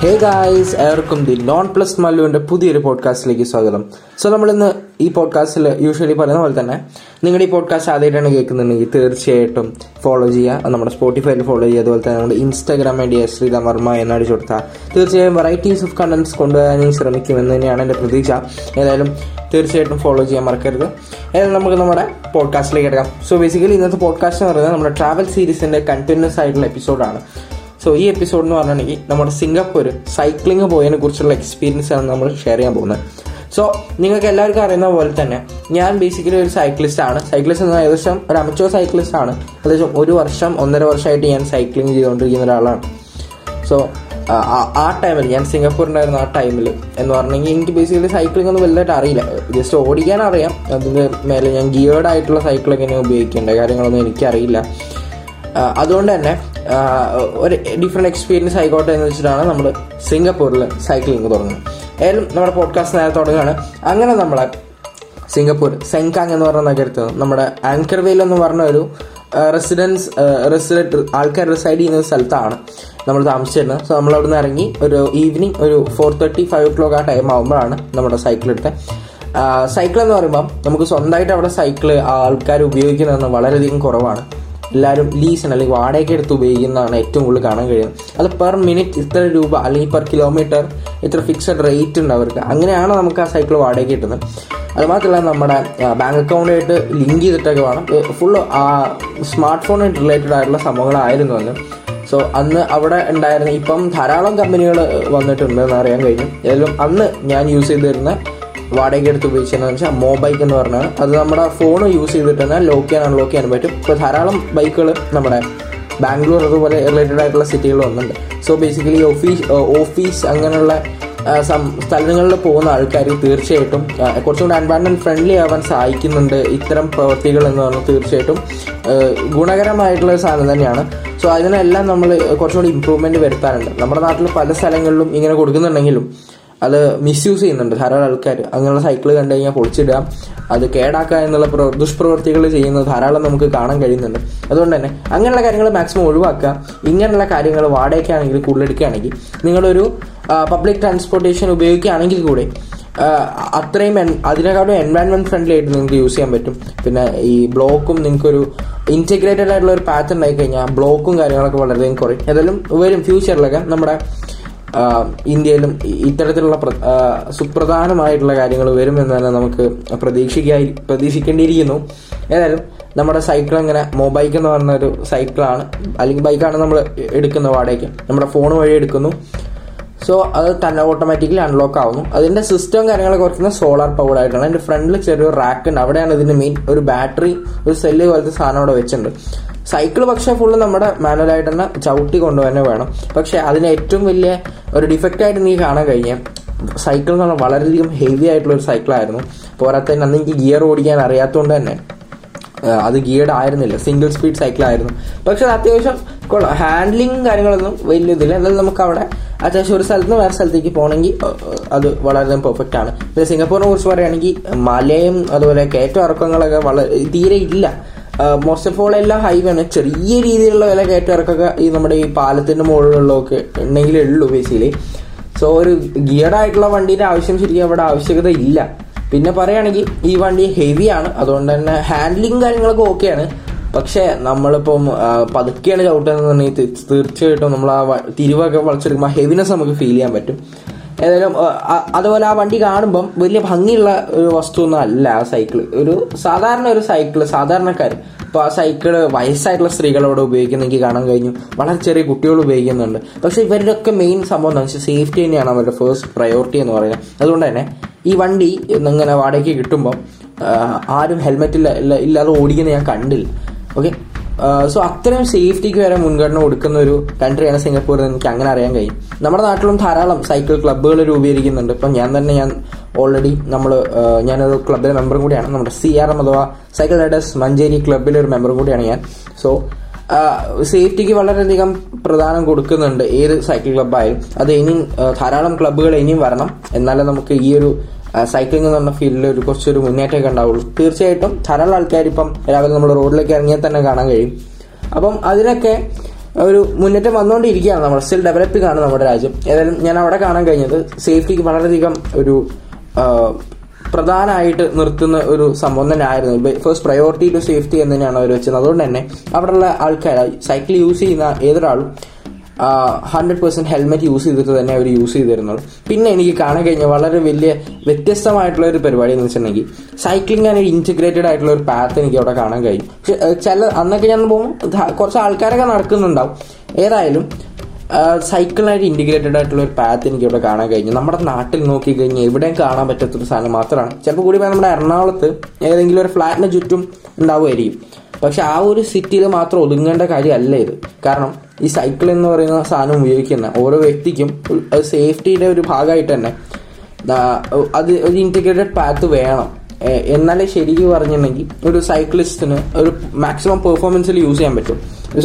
ഹേ guys ഏവർക്കും the non plus മല്ലുവിന്റെ പുതിയൊരു പോഡ്കാസ്റ്റിലേക്ക് സ്വാഗതം. സോ നമ്മളിന്ന് ഈ പോഡ്കാസ്റ്റിൽ യൂഷ്വലി പറയുന്ന പോലെ തന്നെ നിങ്ങളുടെ ഈ പോഡ്കാസ്റ്റ് ആദ്യമായിട്ടാണ് കേൾക്കുന്നുണ്ടെങ്കിൽ തീർച്ചയായിട്ടും ഫോളോ ചെയ്യുക. നമ്മുടെ സ്പോട്ടിഫൈയിൽ ഫോളോ ചെയ്യുക. അതുപോലെ തന്നെ നമ്മുടെ Instagram I D Sreeram Varma എന്ന് അടിച്ചു കൊടുത്താൽ തീർച്ചയായും വെറൈറ്റീസ് ഓഫ് കണ്ടന്റ്സ് കൊണ്ടുവരാൻ ഞാൻ ശ്രമിക്കുമെന്ന് തന്നെയാണ് എന്റെ പ്രതീക്ഷ. ഏതായാലും തീർച്ചയായിട്ടും ഫോളോ ചെയ്യാൻ മറക്കരുത്. ഏതായാലും നമുക്ക് നമ്മുടെ പോഡ്കാസ്റ്റിലേക്ക് എടുക്കാം സോ ബേസിക്കലി ഇന്നത്തെ പോഡ്കാസ്റ്റ് എന്ന് പറയുന്നത് നമ്മുടെ ട്രാവൽ സീരീസിന്റെ കണ്ടിന്യൂസ് ആയിട്ടുള്ള എപ്പിസോഡാണ് സോ ഈ എപ്പിസോഡ് എന്ന് പറഞ്ഞിട്ടുണ്ടെങ്കിൽ നമ്മുടെ സിംഗപ്പൂർ സൈക്ലിംഗ് പോയതിനെ കുറിച്ചുള്ള എക്സ്പീരിയൻസ് ആണ് നമ്മൾ ഷെയർ ചെയ്യാൻ പോകുന്നത്. സോ നിങ്ങൾക്ക് എല്ലാവർക്കും അറിയുന്ന പോലെ തന്നെ ഞാൻ ബേസിക്കലി ഒരു സൈക്ലിസ്റ്റ് ആണ്. സൈക്ലിസ്റ്റ് എന്ന ഏകദേശം ഒരു അമച്ചോ സൈക്ലിസ്റ്റ് ആണ്. ഏകദേശം ഒരു വർഷം ഒന്നര വർഷമായിട്ട് ഞാൻ സൈക്ലിംഗ് ചെയ്തുകൊണ്ടിരിക്കുന്ന ഒരാളാണ്. സോ ആ ടൈമിൽ ഞാൻ സിംഗപ്പൂരിലായിരുന്നു ആ ടൈമിൽ എന്ന് പറഞ്ഞെങ്കിൽ എനിക്ക് ബേസിക്കലി സൈക്ലിംഗ് ഒന്നും വലുതായിട്ട് അറിയില്ല. ജസ്റ്റ് ഓടിക്കാൻ അറിയാം. അതിന്റെ മേലെ ഞാൻ ഗിയേർഡ് ആയിട്ടുള്ള എങ്ങനെ ഉപയോഗിക്കേണ്ട കാര്യങ്ങളൊന്നും എനിക്കറിയില്ല. അതുകൊണ്ട് തന്നെ ഒരു ഡിഫറെന്റ് എക്സ്പീരിയൻസ് ആയിക്കോട്ടെ എന്ന് വെച്ചിട്ടാണ് നമ്മൾ സിംഗപ്പൂരിൽ സൈക്ലിംഗ് തുടങ്ങുന്നത്. ഏതായാലും നമ്മുടെ പോഡ്കാസ്റ്റ് നേരത്തെ തുടങ്ങുകയാണ്. അങ്ങനെ നമ്മളെ സിംഗപ്പൂർ സെങ്കാങ് എന്ന് പറഞ്ഞ നഗരത്തിൽ നമ്മുടെ ആങ്കർവേൽ എന്ന് പറഞ്ഞ ഒരു റെസിഡൻസ് റെസിഡന്റ് ആൾക്കാർ റിസൈഡ് ചെയ്യുന്ന സ്ഥലത്താണ് നമ്മൾ താമസിച്ചിരുന്നത്. സോ നമ്മൾ അവിടെ നിന്ന് ഇറങ്ങി ഒരു ഈവനിങ് ഒരു four thirty five o'clock ആ ടൈം ആകുമ്പോഴാണ് നമ്മുടെ സൈക്കിൾ എടുത്തത്. സൈക്കിൾ എന്ന് പറയുമ്പം നമുക്ക് സ്വന്തമായിട്ട് അവിടെ സൈക്കിൾ ആൾക്കാർ ഉപയോഗിക്കുന്നതെന്ന് വളരെയധികം കുറവാണ്. എല്ലാവരും ലീസിന് അല്ലെങ്കിൽ വാടകയ്ക്ക് എടുത്ത് ഉപയോഗിക്കുന്നതാണ് ഏറ്റവും കൂടുതൽ കാണാൻ കഴിയുന്നത്. അത് പെർ മിനിറ്റ് ഇത്ര രൂപ അല്ലെങ്കിൽ പെർ കിലോമീറ്റർ ഇത്ര ഫിക്സഡ് റേറ്റ് ഉണ്ട് അവർക്ക്. അങ്ങനെയാണ് നമുക്ക് ആ സൈക്കിൾ വാടകയ്ക്ക് കിട്ടുന്നത്. അത് മാത്രമല്ല നമ്മുടെ ബാങ്ക് അക്കൗണ്ടായിട്ട് ലിങ്ക് ചെയ്തിട്ടൊക്കെ വേണം. ആ സ്മാർട്ട് ഫോണായിട്ട് റിലേറ്റഡ് ആയിട്ടുള്ള സംഭവങ്ങളായിരുന്നു അന്ന്. സോ അന്ന് അവിടെ ഉണ്ടായിരുന്ന ഇപ്പം ധാരാളം കമ്പനികൾ വന്നിട്ടുണ്ട് എന്ന് അറിയാൻ കഴിഞ്ഞു. ഏതായാലും അന്ന് ഞാൻ യൂസ് ചെയ്തിരുന്ന വാടക എടുത്ത് ഉപയോഗിച്ചതെന്ന് വെച്ചാൽ മോബൈക്ക് എന്ന് പറഞ്ഞാൽ അത് നമ്മുടെ ഫോൺ യൂസ് ചെയ്തിട്ട് തന്നെ ലോക്ക് ചെയ്യാൻ അൺലോക്ക് ചെയ്യാൻ പറ്റും. ഇപ്പോൾ ധാരാളം ബൈക്കുകൾ നമ്മുടെ ബാംഗ്ലൂർ അതുപോലെ റിലേറ്റഡ് ആയിട്ടുള്ള സിറ്റികൾ വന്നിട്ടുണ്ട്. സോ ബേസിക്കലി ഓഫീസ് ഓഫീസ് അങ്ങനെയുള്ള സ്ഥലങ്ങളിൽ പോകുന്ന ആൾക്കാർ തീർച്ചയായിട്ടും കുറച്ചുകൂടി കുറച്ചും കൂടി എൻവയൺമെന്റ് ഫ്രണ്ട്ലി ആവാൻ സഹായിക്കുന്നുണ്ട് ഇത്തരം പ്രവൃത്തികൾ എന്ന് പറഞ്ഞാൽ തീർച്ചയായിട്ടും ഗുണകരമായിട്ടുള്ള സാധനം തന്നെയാണ്. സോ അതിനെല്ലാം നമ്മൾ കുറച്ചുകൂടി കൂടി ഇമ്പ്രൂവ്മെന്റ് വരുത്താറുണ്ട്. നമ്മുടെ നാട്ടിൽ പല സ്ഥലങ്ങളിലും ഇങ്ങനെ കൊടുക്കുന്നുണ്ടെങ്കിലും അത് മിസ്യൂസ് ചെയ്യുന്നുണ്ട്. ധാരാളം ആൾക്കാർ. അങ്ങനെയുള്ള സൈക്കിൾ കണ്ടു കഴിഞ്ഞാൽ പൊളിച്ചിടുക. അത് കേടാക്കുക എന്നുള്ള ദുഷ്പ്രവൃത്തികൾ ചെയ്യുന്നത് ധാരാളം നമുക്ക് കാണാൻ കഴിയുന്നുണ്ട്. അതുകൊണ്ട് തന്നെ അങ്ങനെയുള്ള കാര്യങ്ങൾ മാക്സിമം ഒഴിവാക്കുക. ഇങ്ങനെയുള്ള കാര്യങ്ങൾ വാടകയ്ക്കാണെങ്കിൽ കൂടുതലെടുക്കുകയാണെങ്കിൽ നിങ്ങളൊരു പബ്ലിക് ട്രാൻസ്പോർട്ടേഷൻ ഉപയോഗിക്കുകയാണെങ്കിൽ കൂടെ അത്രയും അതിനെക്കാളും എൻവയൺമെന്റ് ഫ്രണ്ട്ലി ആയിട്ട് നിങ്ങൾക്ക് യൂസ് ചെയ്യാൻ പറ്റും. പിന്നെ ഈ ബ്ലോക്കും നിങ്ങൾക്കൊരു ഇന്റഗ്രേറ്റഡ് ആയിട്ടുള്ള ഒരു പാറ്റേൺ ഉണ്ടായി കഴിഞ്ഞാൽ ബ്ലോക്കും കാര്യങ്ങളൊക്കെ വളരെയധികം കുറയും. ഏതായാലും വരും ഫ്യൂച്ചറിലൊക്കെ നമ്മുടെ ഇന്ത്യയിലും ഇത്തരത്തിലുള്ള സുപ്രധാനമായിട്ടുള്ള കാര്യങ്ങൾ വരുമെന്ന് തന്നെ നമുക്ക് പ്രതീക്ഷിക്കായി പ്രതീക്ഷിക്കേണ്ടിയിരിക്കുന്നു. ഏതായാലും നമ്മുടെ സൈക്കിൾ ഇങ്ങനെ മൊബൈക്ക് എന്ന് പറഞ്ഞ ഒരു സൈക്കിളാണ് അല്ലെങ്കിൽ ബൈക്കാണ് നമ്മൾ എടുക്കുന്ന വാടകയ്ക്ക്. നമ്മുടെ ഫോൺ വഴി എടുക്കുന്നു. സോ അത് തന്നെ ഓട്ടോമാറ്റിക്കലി അൺലോക്ക് ആവുന്നു. അതിന്റെ സിസ്റ്റം കാര്യങ്ങളൊക്കെ കുറയ്ക്കുന്ന സോളാർ പവർഡ് ആയിട്ടാണ്. അതിന്റെ ഫ്രണ്ടിൽ ചെറിയൊരു റാക്ക് ഉണ്ട്. അവിടെയാണ് ഇതിന്റെ മെയിൻ ഒരു ബാറ്ററി ഒരു സെല്ല് പോലത്തെ സാധനം അവിടെ വെച്ചിട്ടുണ്ട്. സൈക്കിൾ പക്ഷേ ഫുള്ള് നമ്മുടെ മാനുവലായിട്ട് തന്നെ ചവിട്ടി കൊണ്ടുതന്നെ വേണം. പക്ഷേ അതിന് ഏറ്റവും വലിയ ഒരു ഡിഫക്റ്റ് ആയിട്ട് നീ കാണാൻ കഴിഞ്ഞ. സൈക്കിൾ എന്ന് പറഞ്ഞാൽ വളരെയധികം ഹെവി ആയിട്ടുള്ള ഒരു സൈക്കിളായിരുന്നു പോരാത്തതിന് അന്ന് എനിക്ക് ഗിയർ ഓടിക്കാൻ അറിയാത്തതുകൊണ്ട് തന്നെ. അത് ഗിയർഡ് ആയിരുന്നില്ല. സിംഗിൾ സ്പീഡ് സൈക്കിൾ ആയിരുന്നു. പക്ഷെ അത് അത്യാവശ്യം കൊള്ളാം ഹാൻഡ്ലിങ് കാര്യങ്ങളൊന്നും വലിയ ഇതില്ല. എന്നാലും നമുക്ക് അവിടെ അത്യാവശ്യം ഒരു സ്ഥലത്ത് നിന്ന് വേറെ സ്ഥലത്തേക്ക് പോകണമെങ്കിൽ അത് വളരെ പെർഫെക്റ്റ് ആണ്. പിന്നെ സിംഗപ്പൂരിനെ കുറിച്ച് പറയുകയാണെങ്കിൽ മലയും അതുപോലെ കയറ്റം ഇറക്കങ്ങളൊക്കെ വളരെ തീരെ ഇല്ല. മോസ്റ്റ് ഓഫ് ഓൾ എല്ലാം ഹൈവേ ആണ്. ചെറിയ രീതിയിലുള്ള വില കയറ്റം ഇറക്കൊക്കെ ഈ നമ്മുടെ ഈ പാലത്തിന്റെ മുകളിലുള്ളതൊക്കെ ഉണ്ടെങ്കിലേ ഉള്ളൂ ബേസിക്കലി സോ ഒരു ഗിയർഡ് ആയിട്ടുള്ള ആവശ്യം ശരിക്കും അവിടെ ആവശ്യകത ഇല്ല. പിന്നെ പറയുകയാണെങ്കിൽ ഈ വണ്ടി ഹെവി ആണ്. അതുകൊണ്ട് തന്നെ ഹാൻഡ്ലിങ് കാര്യങ്ങളൊക്കെ ഓക്കെയാണ് പക്ഷേ നമ്മളിപ്പം പതുക്കെയാണ് ചവിട്ടുന്നതെന്നുണ്ടെങ്കിൽ തീ- തീർച്ചയായിട്ടും നമ്മൾ ആ തിരിവൊക്കെ വളച്ചെടുക്കുമ്പോൾ ഹെവിനെസ് നമുക്ക് ഫീൽ ചെയ്യാൻ പറ്റും. ഏതായാലും അതുപോലെ ആ വണ്ടി കാണുമ്പം വലിയ ഭംഗിയുള്ള ഒരു വസ്തു ഒന്നും അല്ല ആ സൈക്കിൾ ഒരു സാധാരണ ഒരു സൈക്കിൾ സാധാരണക്കാർ ഇപ്പോൾ ആ സൈക്കിൾ വയസ്സായിട്ടുള്ള സ്ത്രീകളോട് ഉപയോഗിക്കുന്ന എനിക്ക് കാണാൻ കഴിഞ്ഞു. വളരെ ചെറിയ കുട്ടികൾ ഉപയോഗിക്കുന്നുണ്ട്. പക്ഷേ ഇവരുടെ ഒക്കെ മെയിൻ സംഭവം എന്താണെന്ന് വെച്ചാൽ സേഫ്റ്റി തന്നെയാണ് അവരുടെ ഫേസ്റ്റ് പ്രയോറിറ്റി എന്ന് പറയുന്നത്. അതുകൊണ്ട് തന്നെ ഈ വണ്ടി ഇങ്ങനെ വാടകയ്ക്ക് കിട്ടുമ്പോൾ ആരും ഹെൽമെറ്റ് ഇല്ല- ഇല്ലാതെ ഓടിക്കുന്ന ഞാൻ കണ്ടില്ല. ഓക്കെ സോ അത്രയും സേഫ്റ്റിക്ക് വരെ മുൻഗണന കൊടുക്കുന്ന ഒരു കൺട്രിയാണ് സിംഗപ്പൂർ എന്ന് എനിക്ക് അങ്ങനെ അറിയാൻ കഴിയും. നമ്മുടെ നാട്ടിലും ധാരാളം സൈക്കിൾ ക്ലബ്ബുകൾ രൂപീകരിക്കുന്നുണ്ട്. ഇപ്പം ഞാൻ തന്നെ ഞാൻ ഓൾറെഡി നമ്മൾ ഞാനൊരു ക്ലബിലെ മെമ്പറും കൂടിയാണ്. നമ്മുടെ സി ആർ എം അഥവാ സൈക്കിൾ റൈഡേഴ്സ് മഞ്ചേരി ക്ലബിലെ ഒരു മെമ്പറും കൂടിയാണ് ഞാൻ. സോ സേഫ്റ്റിക്ക് വളരെയധികം പ്രധാനം കൊടുക്കുന്നുണ്ട് ഏത് സൈക്കിൾ ക്ലബ്ബായാലും അത് ഇനിയും ധാരാളം ക്ലബ്ബുകൾ ഇനിയും വരണം. എന്നാലേ നമുക്ക് ഈ ഒരു സൈക്ലിംഗ് എന്ന് പറഞ്ഞ ഫീൽഡിൽ ഒരു കുറച്ചൊരു മുന്നേറ്റമൊക്കെ ഉണ്ടാവുള്ളൂ. തീർച്ചയായിട്ടും ധാരാളം ആൾക്കാർ ഇപ്പം രാവിലെ നമ്മൾ റോഡിലേക്ക് ഇറങ്ങിയാൽ തന്നെ കാണാൻ കഴിയും. അപ്പം അതിനൊക്കെ ഒരു മുന്നേറ്റം വന്നുകൊണ്ടിരിക്കുകയാണ് നമ്മൾ സ്റ്റിൽ ഡെവലപ്പിംഗ് ആണ് നമ്മുടെ രാജ്യം. ഏതായാലും ഞാൻ അവിടെ കാണാൻ കഴിഞ്ഞത് സേഫ്റ്റിക്ക് വളരെയധികം ഒരു പ്രധാനമായിട്ട് നിർത്തുന്ന ഒരു സംഭവം തന്നെ ആയിരുന്നു ഫസ്റ്റ് പ്രയോറിറ്റി ടു സേഫ്റ്റി എന്ന് തന്നെയാണ് അവർ വെച്ചത്. അതുകൊണ്ട് തന്നെ അവിടെയുള്ള ആൾക്കാർ സൈക്കിൾ യൂസ് ചെയ്യുന്ന ഏതൊരാളും ഹൺഡ്രഡ് പെർസെന്റ് ഹെൽമെറ്റ് യൂസ് ചെയ്തിട്ട് തന്നെ അവർ യൂസ് ചെയ്തിരുന്നത്. പിന്നെ എനിക്ക് കാണാൻ കഴിഞ്ഞ വളരെ വലിയ വ്യത്യസ്തമായിട്ടുള്ള ഒരു പരിപാടി എന്ന് വെച്ചിട്ടുണ്ടെങ്കിൽ സൈക്ലിംഗ് ആണ് ഇന്റഗ്രേറ്റഡ് ആയിട്ടുള്ള ഒരു പാത്ത് എനിക്ക് അവിടെ കാണാൻ കഴിയും. പക്ഷെ ചില അന്നൊക്കെ ഞാൻ പോകുമ്പോൾ കുറച്ച് ആൾക്കാരൊക്കെ നടക്കുന്നുണ്ടാവും. ഏതായാലും സൈക്കിളിനായിട്ട് ഇന്റഗ്രേറ്റഡ് ആയിട്ടുള്ള ഒരു പാത്ത് എനിക്ക് ഇവിടെ കാണാൻ കഴിഞ്ഞു. നമ്മുടെ നാട്ടിൽ നോക്കി കഴിഞ്ഞാൽ എവിടെയും കാണാൻ പറ്റാത്തൊരു സാധനം മാത്രമാണ്. ചിലപ്പോൾ കൂടി നമ്മുടെ എറണാകുളത്ത് ഏതെങ്കിലും ഒരു ഫ്ലാറ്റിന് ചുറ്റും ഉണ്ടാവുമായിരിക്കും. പക്ഷെ ആ ഒരു സിറ്റിയിൽ മാത്രം ഒതുങ്ങേണ്ട കാര്യമല്ല ഇത്. കാരണം ഈ സൈക്കിൾ എന്ന് പറയുന്ന സാധനം ഉപയോഗിക്കുന്ന. ഓരോ വ്യക്തിക്കും അത് സേഫ്റ്റിയുടെ ഒരു ഭാഗമായിട്ട് തന്നെ. അത് ഒരു ഇന്റഗ്രേറ്റഡ് പാത്ത് വേണം. എന്നാലേ ശരിക്കും പറഞ്ഞിട്ടുണ്ടെങ്കിൽ ഒരു സൈക്ലിസ്റ്റിന് ഒരു മാക്സിമം പെർഫോമൻസിൽ യൂസ് ചെയ്യാൻ പറ്റും.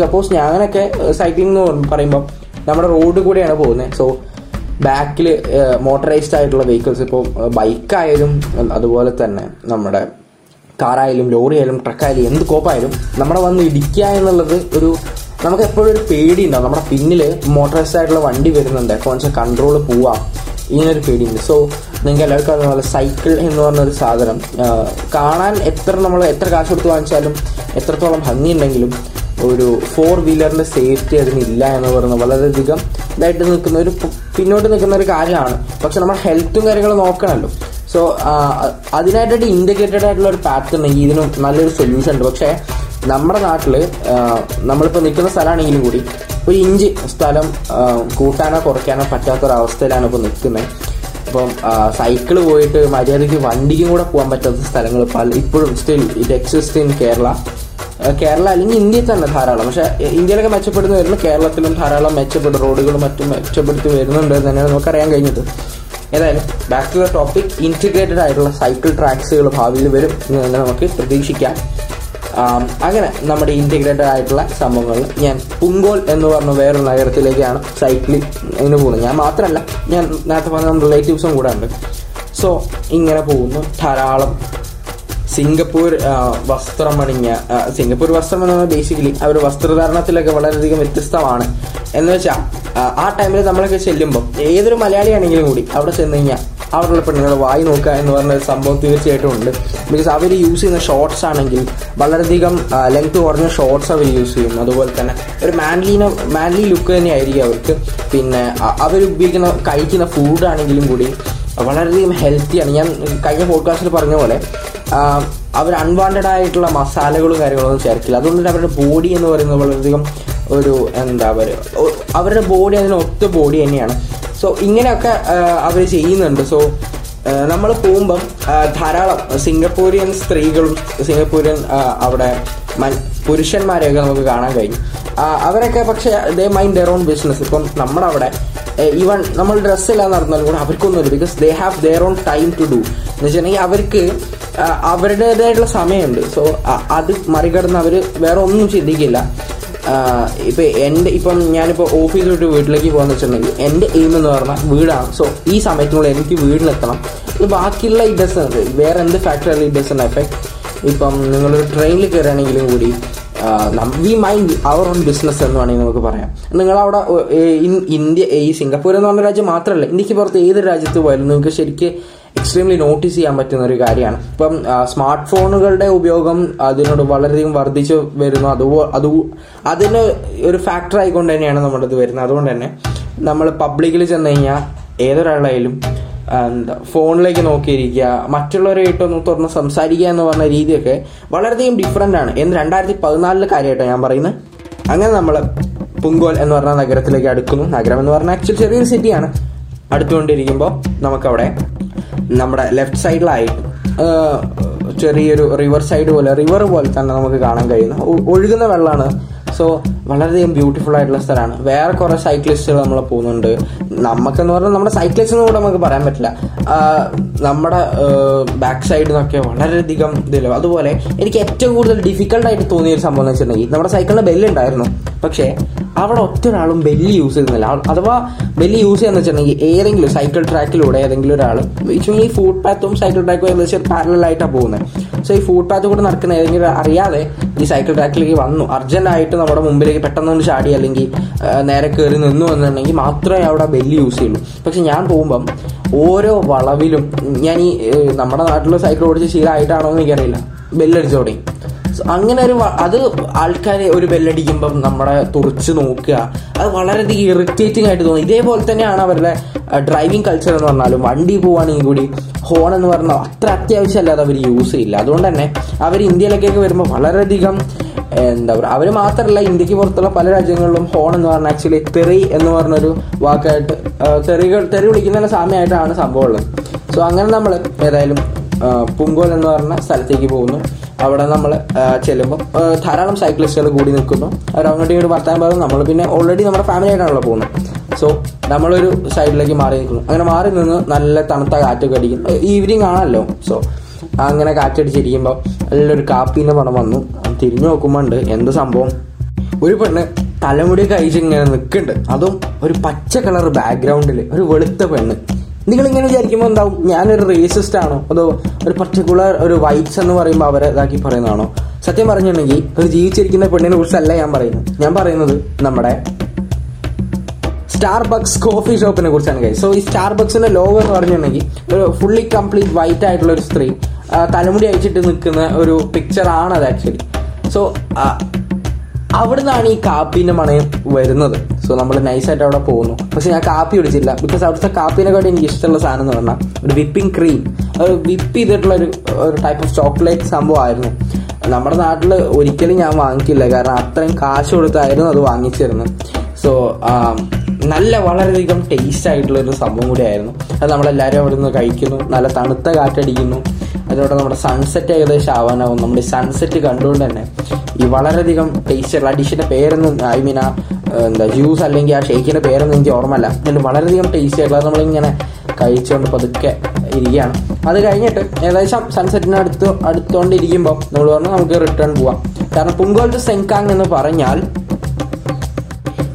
സപ്പോസ് ഞാനൊക്കെ സൈക്ലിംഗ് എന്ന് പറയുമ്പോൾ നമ്മുടെ റോഡ് കൂടെയാണ് പോകുന്നത് സോ ബാക്കിൽ മോട്ടറൈസ്ഡ് ആയിട്ടുള്ള വെഹിക്കിൾസ് ഇപ്പോൾ ബൈക്കായാലും അതുപോലെ തന്നെ നമ്മുടെ കാറായാലും ലോറിയായാലും ട്രക്കായാലും എന്ത് കോപ്പായാലും നമ്മുടെ വന്ന് ഇടിക്കുക എന്നുള്ളത് ഒരു നമുക്ക് എപ്പോഴും ഒരു പേടി ഉണ്ടാവും നമ്മുടെ പിന്നിൽ മോട്ടറൈസ്ഡ് ആയിട്ടുള്ള വണ്ടി വരുന്നുണ്ട്. വെച്ചാൽ കൺട്രോൾ പോവാം. ഇങ്ങനൊരു പേടിയുണ്ട്. സോ നിങ്ങൾക്ക് എല്ലാവർക്കും അറിയുന്ന സൈക്കിൾ എന്ന് പറഞ്ഞൊരു സാധനം. ആ, കാണാൻ എത്ര നമ്മൾ എത്ര കാശ് കൊടുത്ത് വാങ്ങിച്ചാലും എത്രത്തോളം ഭംഗിയുണ്ടെങ്കിലും ഒരു ഫോർ വീലറിന്റെ സേഫ്റ്റി അതിനില്ല എന്ന് പറയുന്നത് വളരെയധികം ഇതായിട്ട് നിൽക്കുന്ന ഒരു പിന്നോട്ട് നിൽക്കുന്ന ഒരു കാര്യമാണ്. പക്ഷെ നമ്മൾ ഹെൽത്തും കാര്യങ്ങളും നോക്കണമല്ലോ സോ അതിനായിട്ടായിട്ട് ഇൻഡിക്കേറ്റഡ് ആയിട്ടുള്ള ഒരു പാത്ത് ഉണ്ടെങ്കിൽ ഇതിന് നല്ലൊരു സൊല്യൂഷൻ ഉണ്ട്. പക്ഷേ നമ്മുടെ നാട്ടിൽ നമ്മളിപ്പോൾ നിൽക്കുന്ന സ്ഥലമാണെങ്കിലും കൂടി ഒരു ഇഞ്ച് സ്ഥലം കൂട്ടാനോ കുറയ്ക്കാനോ പറ്റാത്തൊരവസ്ഥയിലാണ് ഇപ്പോൾ നിൽക്കുന്നത് അപ്പം സൈക്കിൾ പോയിട്ട് മര്യാദയ്ക്ക് വണ്ടിക്കും കൂടെ പോകാൻ പറ്റാത്ത സ്ഥലങ്ങൾ പല ഇപ്പോഴും still it exist in Kerala. Kerala അല്ലെങ്കിൽ ഇന്ത്യയിൽ തന്നെ ധാരാളം. പക്ഷെ ഇന്ത്യയിലൊക്കെ മെച്ചപ്പെടുന്നു വരുന്നു കേരളത്തിലും ധാരാളം മെച്ചപ്പെട്ട റോഡുകളും മറ്റും മെച്ചപ്പെടുത്തി വരുന്നുണ്ട് എന്ന് തന്നെയാണ് നമുക്കറിയാൻ കഴിഞ്ഞത്. ഏതായാലും back to the topic integrated ആയിട്ടുള്ള സൈക്കിൾ ട്രാക്സുകൾ ഭാവിയിൽ വരും എന്ന് തന്നെ നമുക്ക് പ്രതീക്ഷിക്കാം. അങ്ങനെ നമ്മുടെ ഇന്റഗ്രേറ്റഡ് ആയിട്ടുള്ള സംഭവങ്ങളിൽ ഞാൻ പുങ്കോൽ എന്ന് പറഞ്ഞ വേറൊരു നഗരത്തിലേക്കാണ് സൈക്ലിംഗ് ഇങ്ങനെ പോകുന്നത്. ഞാൻ മാത്രമല്ല ഞാൻ നേരത്തെ പറഞ്ഞ റിലേറ്റീവ്സും കൂടെ ഉണ്ട്. സോ ഇങ്ങനെ പോകുന്നു. ധാരാളം സിംഗപ്പൂർ വസ്ത്രമണിഞ്ഞ സിംഗപ്പൂർ വസ്ത്രം എന്ന് പറഞ്ഞാൽ ബേസിക്കലി അവർ വസ്ത്രധാരണത്തിലൊക്കെ വളരെയധികം വ്യത്യസ്തമാണ്. എന്ന് വെച്ചാൽ ആ ടൈമിൽ നമ്മളൊക്കെ ചെല്ലുമ്പോൾ ഏതൊരു മലയാളിയാണെങ്കിലും കൂടി അവിടെ ചെന്ന് കഴിഞ്ഞാൽ അവിടെയുള്ള പെണ്ണുങ്ങൾ വായി നോക്കുക എന്ന് പറഞ്ഞ ഒരു സംഭവം തീർച്ചയായിട്ടും ഉണ്ട്. ബിക്കോസ് അവർ യൂസ് ചെയ്യുന്ന ഷോർട്സ് ആണെങ്കിൽ വളരെയധികം ലെങ്ത് കുറഞ്ഞ ഷോർട്സ് അവർ യൂസ് ചെയ്യും. അതുപോലെ തന്നെ ഒരു മാൻലീന മാൻലി ലുക്ക് തന്നെയായിരിക്കും അവർക്ക്. പിന്നെ അവർ ഉപയോഗിക്കുന്ന കഴിക്കുന്ന ഫുഡ് ആണെങ്കിലും കൂടി വളരെയധികം ഹെൽത്തിയാണ് ഞാൻ കഴിഞ്ഞ പോഡ്കാസ്റ്റിൽ പറഞ്ഞ പോലെ അവർ അൺവാണ്ടഡ് ആയിട്ടുള്ള മസാലകളും കാര്യങ്ങളൊന്നും ചേർക്കില്ല. അതുകൊണ്ട് അവരുടെ ബോഡി എന്ന് പറയുന്നത് വളരെയധികം ഒരു എന്താ പറയുക അവരുടെ ബോഡി അതിന് ഒത്ത ബോഡി തന്നെയാണ്. സോ ഇങ്ങനെയൊക്കെ അവർ ചെയ്യുന്നുണ്ട്. സോ നമ്മൾ പോകുമ്പം ധാരാളം സിംഗപ്പൂരിയൻ സ്ത്രീകളും സിംഗപ്പൂരിയൻ അവിടെ പുരുഷന്മാരെയൊക്കെ നമുക്ക് കാണാൻ കഴിഞ്ഞു അവരൊക്കെ പക്ഷേ they mind their own business ഇപ്പം നമ്മുടെ അവിടെ ഈവൺ നമ്മൾ ഡ്രസ്സ് എല്ലാം നടന്നാലും കൂടെ അവർക്കൊന്നുമില്ല. Because they have their own time to do എന്ന് വെച്ചിട്ടുണ്ടെങ്കിൽ അവർക്ക് അവരുടേതായിട്ടുള്ള സമയമുണ്ട്. സോ അത് മറികടന്ന് അവർ വേറെ ഒന്നും ചിന്തിക്കില്ല. ആഹ് ഇപ്പൊ എന്റെ ഇപ്പം ഞാനിപ്പോ ഓഫീസ് വിട്ട് വീട്ടിലേക്ക് പോകാന്ന് വെച്ചിട്ടുണ്ടെങ്കിൽ എന്റെ എയിം എന്ന് പറഞ്ഞാൽ വീടാണ്. സോ ഈ സമയത്തിനുള്ളിൽ എനിക്ക് വീട്ടിലെത്തണം. ബാക്കിയുള്ള ഇഡസ്റ്റ് ഡസ് വേറെ എന്ത് ഫാക്ടറിയാലും ഈ ഡസൻ എഫക്ട് ഇപ്പം നിങ്ങളൊരു ട്രെയിനിൽ കയറുകയാണെങ്കിലും കൂടി we mind our own business എന്ന് വേണമെങ്കിൽ നമുക്ക് പറയാം. നിങ്ങളവിടെ അവിടെ ഇന്ത്യ ഈ സിംഗപ്പൂർ എന്ന് പറഞ്ഞ രാജ്യം മാത്രമല്ല ഇന്ത്യയ്ക്ക് പുറത്ത് ഏത് രാജ്യത്ത് പോയാലും നിങ്ങൾക്ക് ശരിക്ക് എക്സ്ട്രീംലി നോട്ടീസ് ചെയ്യാൻ പറ്റുന്ന ഒരു കാര്യമാണ്. ഇപ്പം സ്മാർട്ട് ഫോണുകളുടെ ഉപയോഗം അതിനോട് വളരെയധികം വർദ്ധിച്ചു വരുന്നു. അതുപോ അത് അതിന് ഒരു ഫാക്ടർ ആയിക്കൊണ്ട് തന്നെയാണ് നമ്മുടെ ഇത് വരുന്നത്. അതുകൊണ്ട് തന്നെ നമ്മൾ പബ്ലിക്കിൽ ചെന്ന് കഴിഞ്ഞാൽ ഏതൊരാളായാലും എന്താ ഫോണിലേക്ക് നോക്കിയിരിക്കുക മറ്റുള്ളവരായിട്ടൊന്ന് തുറന്ന് സംസാരിക്കുക എന്ന് പറഞ്ഞ രീതിയൊക്കെ വളരെയധികം ഡിഫറെന്റ് ആണ്. എന്ന് രണ്ടായിരത്തി പതിനാലിലെ കാര്യമായിട്ടാണ് ഞാൻ പറയുന്നത് അങ്ങനെ നമ്മൾ പുങ്കോൽ എന്ന് പറഞ്ഞ നഗരത്തിലേക്ക് അടുക്കുന്നു. നഗരം എന്ന് പറഞ്ഞാൽ ആക്ച്വൽ ചെറിയൊരു സിറ്റിയാണ് അടുത്തുകൊണ്ടിരിക്കുമ്പോൾ നമുക്കവിടെ നമ്മുടെ ലെഫ്റ്റ് സൈഡിലായിട്ട് ചെറിയൊരു റിവർ സൈഡ് പോലെ റിവർ പോലെ തന്നെ നമുക്ക് കാണാൻ കഴിയുന്ന ഒഴുകുന്ന വെള്ളമാണ്. സോ വളരെയധികം ബ്യൂട്ടിഫുൾ ആയിട്ടുള്ള സ്ഥലമാണ്. വേറെ കുറെ സൈക്ലിസ്റ്റുകൾ നമ്മൾ പോകുന്നുണ്ട്. നമുക്കെന്ന് പറഞ്ഞാൽ നമ്മുടെ സൈക്ലിസ്റ്റ് കൂടെ നമുക്ക് പറയാൻ പറ്റില്ല. നമ്മുടെ ബാക്ക് സൈഡിൽ നിന്നൊക്കെ വളരെയധികം ഇതില്ല അതുപോലെ എനിക്ക് ഏറ്റവും കൂടുതൽ ഡിഫിക്കൽട്ടായിട്ട് തോന്നിയ ഒരു സംഭവം എന്ന് വെച്ചിട്ടുണ്ടെങ്കിൽ നമ്മുടെ സൈക്കിളിന് ബെല്ലുണ്ടായിരുന്നു പക്ഷേ അവിടെ ഒറ്റ ഒരാളും ബെല്ല് യൂസ് ചെയ്യുന്നില്ല. അഥവാ ബെല്ലി യൂസ് ചെയ്യാന്ന് വെച്ചിട്ടുണ്ടെങ്കിൽ ഏതെങ്കിലും സൈക്കിൾ ട്രാക്കിലൂടെ ഏതെങ്കിലും ഒരാൾ ഈ ഫുട് പാത്തും സൈക്കിൾ ട്രാക്കും ഏകദേശം പാരലായിട്ടാണ് പോകുന്നത് സോ ഈ ഫുട്പാത്ത് കൂടെ നടക്കുന്ന ഏതെങ്കിലും അറിയാതെ ഈ സൈക്കിൾ ട്രാക്കിലേക്ക് വന്നു. അർജന്റ് ആയിട്ട് നമ്മുടെ മുമ്പിലേക്ക് പെട്ടെന്ന് ഒന്ന് ചാടി അല്ലെങ്കിൽ നേരെ കയറി നിന്നു എന്നുണ്ടെങ്കിൽ മാത്രമേ അവിടെ ബെല്ലി യൂസ് ചെയ്യുള്ളൂ. പക്ഷെ ഞാൻ പോകുമ്പം ഓരോ വളവിലും ഞാൻ ഈ നമ്മുടെ നാട്ടിലെ സൈക്കിൾ ഓടിച്ച് ശീലമായിട്ടാണോ എന്ന് എനിക്കറിയില്ല. ബെല്ലടിച്ചു തുടങ്ങി. അങ്ങനെ ഒരു അത് ആൾക്കാരെ ഒരു ബെല്ലടിക്കുമ്പം നമ്മളെ തുറച്ച് നോക്കുക. അത് വളരെയധികം ഇറിറ്റേറ്റിംഗ് ആയിട്ട് തോന്നും. ഇതേപോലെ തന്നെയാണ് അവരുടെ ഡ്രൈവിംഗ് കൾച്ചർ എന്ന് പറഞ്ഞാലും. വണ്ടി പോവാണെങ്കിൽ കൂടി ഹോൺ എന്ന് പറഞ്ഞാൽ അത്ര അത്യാവശ്യമല്ലാതെ അവർ യൂസ് ചെയ്യില്ല. അതുകൊണ്ട് തന്നെ അവർ ഇന്ത്യയിലേക്കൊക്കെ വരുമ്പോൾ വളരെയധികം എന്താ പറയുക അവർ മാത്രമല്ല ഇന്ത്യയ്ക്ക് പുറത്തുള്ള പല രാജ്യങ്ങളിലും ഹോൺ എന്ന് പറഞ്ഞാൽ ആക്ച്വലി തെറി എന്ന് പറഞ്ഞൊരു വാക്കായിട്ട് തെറികൾ തെറി വിളിക്കുന്നതിന് സാമ്യമായിട്ടാണ് സംഭവമുള്ളത് സോ അങ്ങനെ നമ്മൾ ഏതായാലും പുങ്കോൽ എന്ന് പറഞ്ഞ സ്ഥലത്തേക്ക് പോകുന്നു. അവിടെ നമ്മൾ ചെല്ലുമ്പോൾ ധാരാളം സൈക്ലിസ്റ്റുകൾ കൂടി നിൽക്കുന്നു അവർ അങ്ങോട്ടും ഇങ്ങോട്ട് വർത്താൻ പറയുന്നു നമ്മൾ പിന്നെ ഓൾറെഡി നമ്മുടെ ഫാമിലി ആയിട്ടാണല്ലോ പോകുന്നത്. സോ നമ്മളൊരു സൈഡിലേക്ക് മാറി നിൽക്കുന്നു. അങ്ങനെ മാറി നിന്ന് നല്ല തണുത്ത കാറ്റ് അടിക്കും. ഈവനിങ് ആണല്ലോ. സോ അങ്ങനെ കാറ്റടിച്ചിരിക്കുമ്പോൾ നല്ലൊരു കാപ്പീന്റെ പണം വന്നു. തിരിഞ്ഞു നോക്കുമ്പോൾ ഉണ്ട് എന്ത് സംഭവം. ഒരു പെണ്ണ് തലമുടി കഴിച്ച് ഇങ്ങനെ നിൽക്കുന്നുണ്ട്. അതും ഒരു പച്ച കളർ ബാക്ക്ഗ്രൗണ്ടിൽ ഒരു വെളുത്ത പെണ്ണ്. നിങ്ങൾ ഇങ്ങനെ വിചാരിക്കുമ്പോൾ എന്താവും? ഞാനൊരു റേസിസ്റ്റ് ആണോ? അതോ ഒരു പർട്ടിക്കുലർ ഒരു വൈറ്റ്സ് എന്ന് പറയുമ്പോൾ അവരെ ഇതാക്കി പറയുന്നതാണോ? സത്യം പറഞ്ഞിട്ടുണ്ടെങ്കിൽ ഒരു ജീവിച്ചിരിക്കുന്ന പെണ്ണിനെ കുറിച്ചല്ല ഞാൻ പറയുന്നത്. ഞാൻ പറയുന്നത് നമ്മുടെ സ്റ്റാർബക്സ് കോഫി ഷോപ്പിനെ കുറിച്ചാണ് കഴിഞ്ഞത് സോ ഈ സ്റ്റാർബക്സിന്റെ ലോഗോ എന്ന് പറഞ്ഞിട്ടുണ്ടെങ്കിൽ ഒരു ഫുള്ളി കംപ്ലീറ്റ് വൈറ്റ് ആയിട്ടുള്ള ഒരു സ്ത്രീ തലമുടി അയച്ചിട്ട് നിൽക്കുന്ന ഒരു പിക്ചർ അത് ആക്ച്വലി സോ അവിടുന്നാണ് ഈ കാപ്പിന്റെ മണയം വരുന്നത്. സോ നമ്മൾ നൈസായിട്ട് അവിടെ പോകുന്നു. പക്ഷെ ഞാൻ കാപ്പി കുടിച്ചില്ല ബിക്കോസ് അവിടുത്തെ കാപ്പിനെക്കാട്ടി എനിക്ക് ഇഷ്ടമുള്ള സാധനം എന്ന് പറഞ്ഞാൽ ഒരു വിപ്പിംഗ് ക്രീം ഒരു വിപ്പ് ചെയ്തിട്ടുള്ള ഒരു ഒരു ടൈപ്പ് ഓഫ് ചോക്ലേറ്റ് സംഭവമായിരുന്നു. നമ്മുടെ നാട്ടിൽ ഒരിക്കലും ഞാൻ വാങ്ങിക്കില്ല. കാരണം അത്രയും കാശ് കൊടുത്തായിരുന്നു അത് വാങ്ങിച്ചിരുന്നത്. സോ നല്ല വളരെയധികം ടേസ്റ്റ് ആയിട്ടുള്ള ഒരു സംഭവം കൂടിയായിരുന്നു. അത് നമ്മളെല്ലാവരും അവിടെ നിന്ന് കഴിക്കുന്നു. നല്ല തണുത്ത കാറ്റടിക്കുന്നു. അതിലൂടെ നമ്മുടെ സൺസെറ്റ് ഏകദേശം ആവാനാവും. നമ്മുടെ സൺസെറ്റ് കണ്ടുകൊണ്ട് തന്നെ ഈ വളരെയധികം ടേസ്റ്റ് ആയിട്ടുള്ള ഡിഷിന്റെ പേരൊന്നും ഐ മീൻ ആ എന്താ ജ്യൂസ് അല്ലെങ്കിൽ ആ ഷേക്കിന്റെ പേരൊന്നും എനിക്ക് ഓർമ്മല്ല എന്നാലും വളരെയധികം ടേസ്റ്റ് ആയിട്ടുള്ള നമ്മളിങ്ങനെ കഴിച്ചുകൊണ്ട് പതുക്കെ ഇരിക്കുകയാണ്. അത് കഴിഞ്ഞിട്ട് ഏകദേശം സൺസെറ്റിന് അടുത്ത് അടുത്തോണ്ടിരിക്കുമ്പോൾ നമ്മൾ പറഞ്ഞു നമുക്ക് റിട്ടേൺ പോവാം. കാരണം പുങ്കോൾത്ത് സെങ്കാങ് എന്ന് പറഞ്ഞാൽ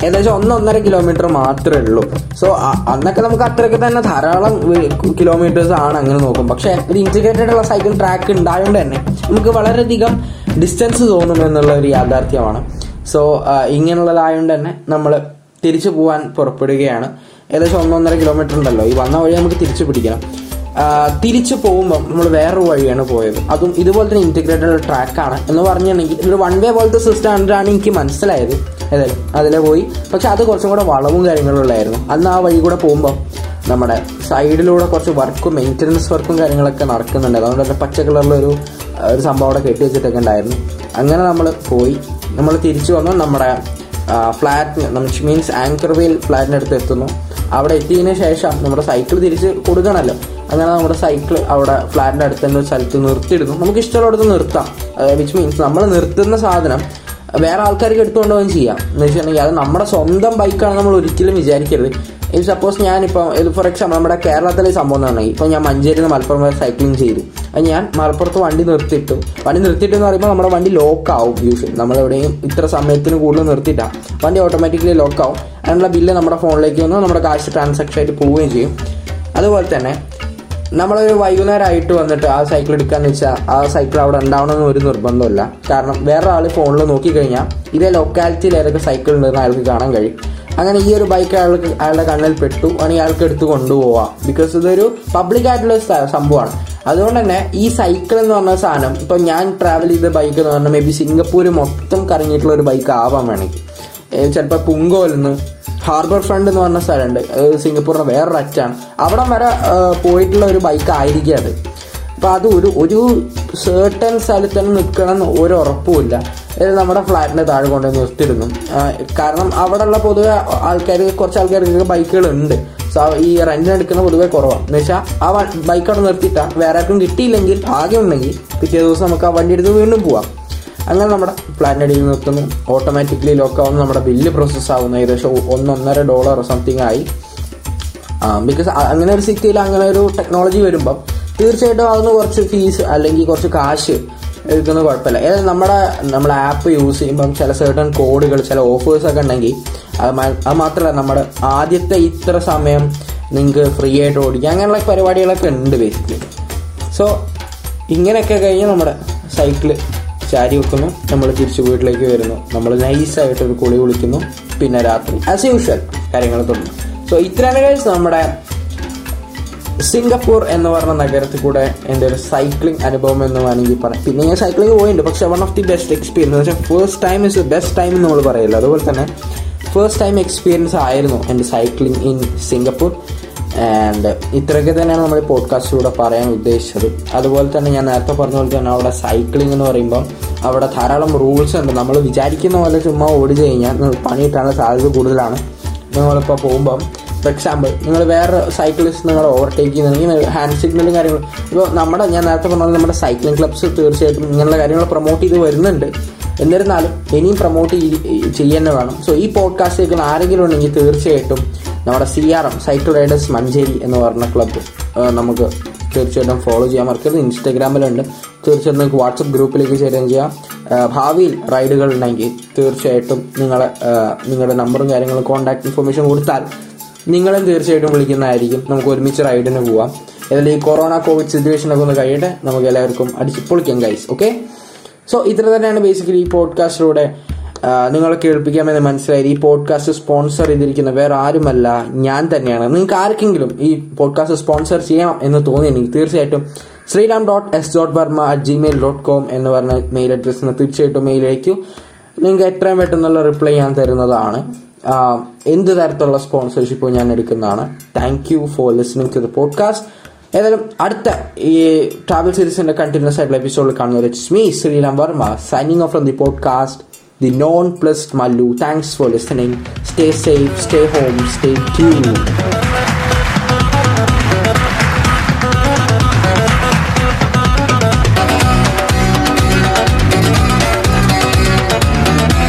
ഏകദേശം ഒന്നൊന്നര കിലോമീറ്റർ മാത്രമേ ഉള്ളൂ. സോ അന്നൊക്കെ നമുക്ക് അത്രയൊക്കെ തന്നെ ധാരാളം കിലോമീറ്റേഴ്സ് ആണ് അങ്ങനെ നോക്കും. പക്ഷെ ഒരു ഇന്റിഗ്രേറ്റഡ് ഉള്ള സൈക്കിൾ ട്രാക്ക് ഉണ്ടായതുകൊണ്ട് തന്നെ നമുക്ക് വളരെയധികം ഡിസ്റ്റൻസ് തോന്നും എന്നുള്ള ഒരു യാഥാർത്ഥ്യമാണ്. സോ ഇങ്ങനെയുള്ളതായതുകൊണ്ട് തന്നെ നമ്മൾ തിരിച്ചു പോകാൻ പുറപ്പെടുകയാണ്. ഏകദേശം ഒന്നൊന്നര കിലോമീറ്റർ ഉണ്ടല്ലോ. ഈ വന്ന വഴി നമുക്ക് തിരിച്ചു പിടിക്കണം. തിരിച്ചു പോകുമ്പോൾ നമ്മൾ വേറൊരു വഴിയാണ് പോയത്. അതും ഇതുപോലെ തന്നെ ഇന്റഗ്രേറ്റഡ് ട്രാക്കാണ് എന്ന് പറഞ്ഞിട്ടുണ്ടെങ്കിൽ ഒരു വൺ വേ പോലത്തെ സിസ്റ്റം ആണ് എനിക്ക് മനസ്സിലായത്. ഏതായാലും അതിലെ പോയി. പക്ഷെ അത് കുറച്ചും കൂടെ വളവും കാര്യങ്ങളും ഉള്ളായിരുന്നു. അന്ന് ആ വഴി കൂടെ പോകുമ്പോൾ നമ്മുടെ സൈഡിലൂടെ കുറച്ച് വർക്കും മെയിന്റനൻസ് വർക്കും കാര്യങ്ങളൊക്കെ നടക്കുന്നുണ്ട്. അതുകൊണ്ട് തന്നെ പച്ച കളറിലൊരു ഒരു സംഭവം അവിടെ കെട്ടി വെച്ചിട്ടൊക്കെ ഉണ്ടായിരുന്നു. അങ്ങനെ നമ്മൾ പോയി. നമ്മൾ തിരിച്ചു വന്നു. നമ്മുടെ ഫ്ലാറ്റ് മീൻസ് ആങ്കർ വെയിൽ ഫ്ലാറ്റിന്റെ അടുത്ത് എത്തുന്നു. അവിടെ എത്തിയതിന് ശേഷം നമ്മുടെ സൈക്കിൾ തിരിച്ച് കൊടുക്കണമല്ലോ. അങ്ങനെ നമ്മുടെ സൈക്കിൾ അവിടെ ഫ്ലാറ്റിന്റെ അടുത്ത് തന്നെ സ്ഥലത്ത് നിർത്തിയിടുന്നു. നമുക്ക് ഇഷ്ടമുള്ളിടത്ത് നിർത്താം. വിച്ച് മീൻസ് നമ്മൾ നിർത്തുന്ന സാധനം വേറെ ആൾക്കാർക്ക് എടുത്തുകൊണ്ട് പോകാൻ ചെയ്യാം. എന്ന് വെച്ചിട്ടുണ്ടെങ്കിൽ അത് നമ്മുടെ സ്വന്തം ബൈക്കാണ് നമ്മൾ ഒരിക്കലും വിചാരിക്കരുത്. ഇപ്പം സപ്പോസ് ഞാനിപ്പോൾ ഫോർ എക്സാമ്പിൾ നമ്മുടെ കേരളത്തിലെ സംഭവം പറഞ്ഞാൽ ഇപ്പോൾ ഞാൻ മഞ്ചേരിയിൽ നിന്ന് മലപ്പുറം വരെ സൈക്ലിംഗ് ചെയ്തു. അത് ഞാൻ മലപ്പുറത്ത് വണ്ടി നിർത്തിയിട്ടു. വണ്ടി നിർത്തിയിട്ട് എന്ന് പറയുമ്പോൾ നമ്മുടെ വണ്ടി ലോക്ക് ആവും യൂഷ്വലി നമ്മളെവിടെയും ഇത്ര സമയത്തിന് കൂടുതൽ നിർത്തിയിട്ടാണ് വണ്ടി ഓട്ടോമാറ്റിക്കലി ലോക്ക് ആവും. അതിനുള്ള ബില്ല് നമ്മുടെ ഫോണിലേക്ക് വന്ന്. നമ്മുടെ കാശ് ട്രാൻസാക്ഷൻ ആയിട്ട് പോവുകയും ചെയ്യും. അതുപോലെ തന്നെ നമ്മളൊരു വൈകുന്നേരമായിട്ട് വന്നിട്ട് ആ സൈക്കിൾ എടുക്കാന്ന് വെച്ചാൽ ആ സൈക്കിൾ അവിടെ ഉണ്ടാവണമെന്ന് ഒരു നിർബന്ധമില്ല കാരണം വേറെ ആൾ ഫോണിൽ നോക്കിക്കഴിഞ്ഞാൽ ഇതേ ലൊക്കാലിറ്റിയിൽ ഏതൊക്കെ സൈക്കിൾ ഉണ്ടെന്ന് അയാൾക്ക് കാണാൻ കഴിയും. അങ്ങനെ ഈ ഒരു ബൈക്ക് അയാൾക്ക് അയാളുടെ കണ്ണിൽ പെട്ടു. അല്ലെങ്കിൽ അയാൾക്ക് എടുത്തു കൊണ്ടുപോവാം. ബിക്കോസ് ഇതൊരു പബ്ലിക് ആയിട്ടുള്ള സംഭവമാണ്. അതുകൊണ്ട് തന്നെ ഈ സൈക്കിൾ എന്ന് പറഞ്ഞ സാധനം ഇപ്പൊ ഞാൻ ട്രാവൽ ചെയ്ത ബൈക്ക് എന്ന് പറഞ്ഞാൽ മേ ബി സിംഗപ്പൂർ മൊത്തം കറങ്ങിയിട്ടുള്ള ഒരു ബൈക്ക് ആവാൻ വേണമെങ്കിൽ. ചിലപ്പോൾ പുങ്കോയിൽ നിന്ന് ഹാർബർ ഫ്രണ്ട് എന്ന് പറഞ്ഞ സ്ഥലമുണ്ട്. സിംഗപ്പൂരിന്റെ വേറൊരു അറ്റാണ് അവിടെ വരെ പോയിട്ടുള്ള ഒരു ബൈക്ക് ആയിരിക്കും അത്. അപ്പോൾ അത് ഒരു ഒരു സേർട്ടൺ സ്ഥലത്ത് തന്നെ നിൽക്കണം ഒരു ഉറപ്പുമില്ല ഇത് നമ്മുടെ ഫ്ലാറ്റിന്റെ താഴെ കൊണ്ടുപോയി നിർത്തിയിരുന്നു കാരണം അവിടെയുള്ള പൊതുവെ ആൾക്കാർ കുറച്ച് ആൾക്കാർക്ക് ബൈക്കുകളുണ്ട് സോ ഈ റെന്റിന് എടുക്കുന്ന പൊതുവെ കുറവാണ്. എന്ന് വെച്ചാൽ ആ ബൈക്ക് അവിടെ നിർത്തിയിട്ടാ. വേറെ ആർക്കും കിട്ടിയില്ലെങ്കിൽ ഭാഗ്യമുണ്ടെങ്കിൽ പിറ്റേ ദിവസം നമുക്ക് ആ വണ്ടി എടുത്ത് വീണ്ടും പോവാം. അങ്ങനെ നമ്മുടെ പ്ലാൻ അടിയിൽ നിർത്തുന്നു. ഓട്ടോമാറ്റിക്കലി ലോക്ക് ആവുന്നു നമ്മുടെ ബില്ല് പ്രോസസ്സ് ആവുന്നു. ഏകദേശം ഒന്നൊന്നര ഡോളർ സംതിങ് ആയി. ബിക്കോസ് അങ്ങനെ ഒരു സിറ്റിയിൽ അങ്ങനെ ഒരു ടെക്നോളജി വരുമ്പം തീർച്ചയായിട്ടും അതിന് കുറച്ച് ഫീസ് അല്ലെങ്കിൽ കുറച്ച് കാശ് എടുക്കുന്നത് കുഴപ്പമില്ല. ഏതായാലും നമ്മുടെ നമ്മൾ ആപ്പ് യൂസ് ചെയ്യുമ്പം ചില സർട്ടൺ കോഡുകൾ ചില ഓഫേഴ്സ് ഒക്കെ ഉണ്ടെങ്കിൽ അത് അത് മാത്രമല്ല നമ്മുടെ ആദ്യത്തെ ഇത്ര സമയം നിങ്ങൾക്ക് ഫ്രീ ആയിട്ട് ഓടിക്കാം. അങ്ങനെയുള്ള പരിപാടികളൊക്കെ ഉണ്ട് ബേസിക്കലി സോ ഇങ്ങനെയൊക്കെ കഴിഞ്ഞ് നമ്മുടെ സൈക്കിൾ ചാരി വെക്കുന്നു. നമ്മൾ തിരിച്ച് വീട്ടിലേക്ക് വരുന്നു. നമ്മൾ നൈസായിട്ട് ഒരു കുളി കുളിക്കുന്നു. പിന്നെ രാത്രി ആസ് യൂഷ്വൽ കാര്യങ്ങൾ തുടങ്ങും. സോ ഇത്രയാണ് കഴിച്ച് നമ്മുടെ സിംഗപ്പൂർ എന്ന് പറഞ്ഞ നഗരത്തിൽ കൂടെ എന്റെ ഒരു സൈക്ലിംഗ് അനുഭവം എന്ന് വേണമെങ്കിൽ പറയാം. പിന്നെ ഞാൻ സൈക്ലിംഗ് പോയിട്ടുണ്ട്. പക്ഷെ one of the best experience എന്ന് വെച്ചാൽ first time is the best time എന്ന് നമ്മൾ പറയില്ല. അതുപോലെ തന്നെ ഫസ്റ്റ് ടൈം എക്സ്പീരിയൻസ് ആയിരുന്നു എന്റെ സൈക്ലിംഗ് ഇൻ സിംഗപ്പൂർ ആൻഡ് ഇത്രയൊക്കെ തന്നെയാണ് നമ്മൾ പോഡ്കാസ്റ്റിലൂടെ പറയാൻ ഉദ്ദേശിച്ചത്. അതുപോലെ തന്നെ ഞാൻ നേരത്തെ പറഞ്ഞ പോലെ തന്നെ അവിടെ സൈക്ലിംഗ് എന്ന് പറയുമ്പം അവിടെ ധാരാളം റൂൾസ് ഉണ്ട്. നമ്മൾ വിചാരിക്കുന്ന പോലെ ചുമ്മാ ഓടിച്ചു കഴിഞ്ഞാൽ പണി കിട്ടാനുള്ള സാധ്യത കൂടുതലാണ്. നിങ്ങളിപ്പോൾ പോകുമ്പം ഫോർ എക്സാമ്പിൾ നിങ്ങൾ വേറെ സൈക്കിളിസ്റ്റ് നിങ്ങൾ ഓവർടേക്ക് ചെയ്യുന്നുണ്ടെങ്കിൽ ഹാൻഡ് സിഗ്നലും കാര്യങ്ങളും. ഇപ്പോൾ നമ്മുടെ ഞാൻ നേരത്തെ പറഞ്ഞത് നമ്മുടെ സൈക്ലിംഗ് ക്ലബ്സ് തീർച്ചയായിട്ടും ഇങ്ങനെയുള്ള കാര്യങ്ങൾ പ്രൊമോട്ട് ചെയ്ത് വരുന്നുണ്ട്. എന്നിരുന്നാലും ഇനിയും പ്രൊമോട്ട് ചെയ്യാൻ വേണം. സോ ഈ പോഡ്കാസ്റ്റ് കേൾക്കുന്ന ആരെങ്കിലും ഉണ്ടെങ്കിൽ തീർച്ചയായിട്ടും നമ്മുടെ C R M cycle riders Manjeri എന്ന് പറഞ്ഞ ക്ലബ്ബ് നമുക്ക് തീർച്ചയായിട്ടും ഫോളോ ചെയ്യാൻ മറക്കരുത്. ഇൻസ്റ്റാഗ്രാമിലുണ്ട്. തീർച്ചയായിട്ടും നിങ്ങൾക്ക് വാട്സപ്പ് ഗ്രൂപ്പിലേക്ക് ചേരുകയും ചെയ്യാം. ഭാവിയിൽ റൈഡുകൾ ഉണ്ടെങ്കിൽ തീർച്ചയായിട്ടും നിങ്ങളെ നിങ്ങളുടെ നമ്പറും കാര്യങ്ങളും കോൺടാക്ട് ഇൻഫർമേഷൻ കൊടുത്താൽ നിങ്ങളും തീർച്ചയായിട്ടും വിളിക്കുന്നതായിരിക്കും. നമുക്ക് ഒരുമിച്ച് റൈഡിന് പോവാം. ഏതായാലും ഈ കൊറോണ കോവിഡ് സിറ്റുവേഷനൊക്കെ ഒന്ന് കഴിയട്ടെ. നമുക്ക് എല്ലാവർക്കും അടിച്ച് പൊളിക്കാം ഗൈസ് ഓക്കെ സോ ഇത്ര തന്നെയാണ് ബേസിക്കലി ഈ പോഡ്കാസ്റ്റിലൂടെ നിങ്ങളെ കേൾപ്പിക്കാമെന്ന് മനസ്സിലായി. ഈ പോഡ്കാസ്റ്റ് സ്പോൺസർ ചെയ്തിരിക്കുന്ന വേറെ ആരുമല്ല ഞാൻ തന്നെയാണ്. നിങ്ങൾക്ക് ആർക്കെങ്കിലും ഈ പോഡ്കാസ്റ്റ് സ്പോൺസർ ചെയ്യാം എന്ന് തോന്നിയെങ്കിൽ തീർച്ചയായിട്ടും Sreeram dot S dot Varma at Gmail dot com എന്ന് പറഞ്ഞ മെയിൽ അഡ്രസ്സിന് തീർച്ചയായിട്ടും മെയിൽ അയക്കൂ. നിങ്ങൾക്ക് എത്രയും പെട്ടെന്നുള്ള റിപ്ലൈ ഞാൻ തരുന്നതാണ്. എന്ത് തരത്തിലുള്ള സ്പോൺസർഷിപ്പ് ഞാൻ എടുക്കുന്നതാണ്. Thank you for listening to the podcast ഏതായാലും അടുത്ത ഈ ട്രാവൽ സീരീസിന്റെ കണ്ടിന്യൂസ് ആയിട്ടുള്ള എപ്പിസോഡിൽ കാണുന്നത് it's Sreeram Varma signing off from the podcast the non-plus Malu. Thanks for listening. Stay safe, stay home, stay tuned.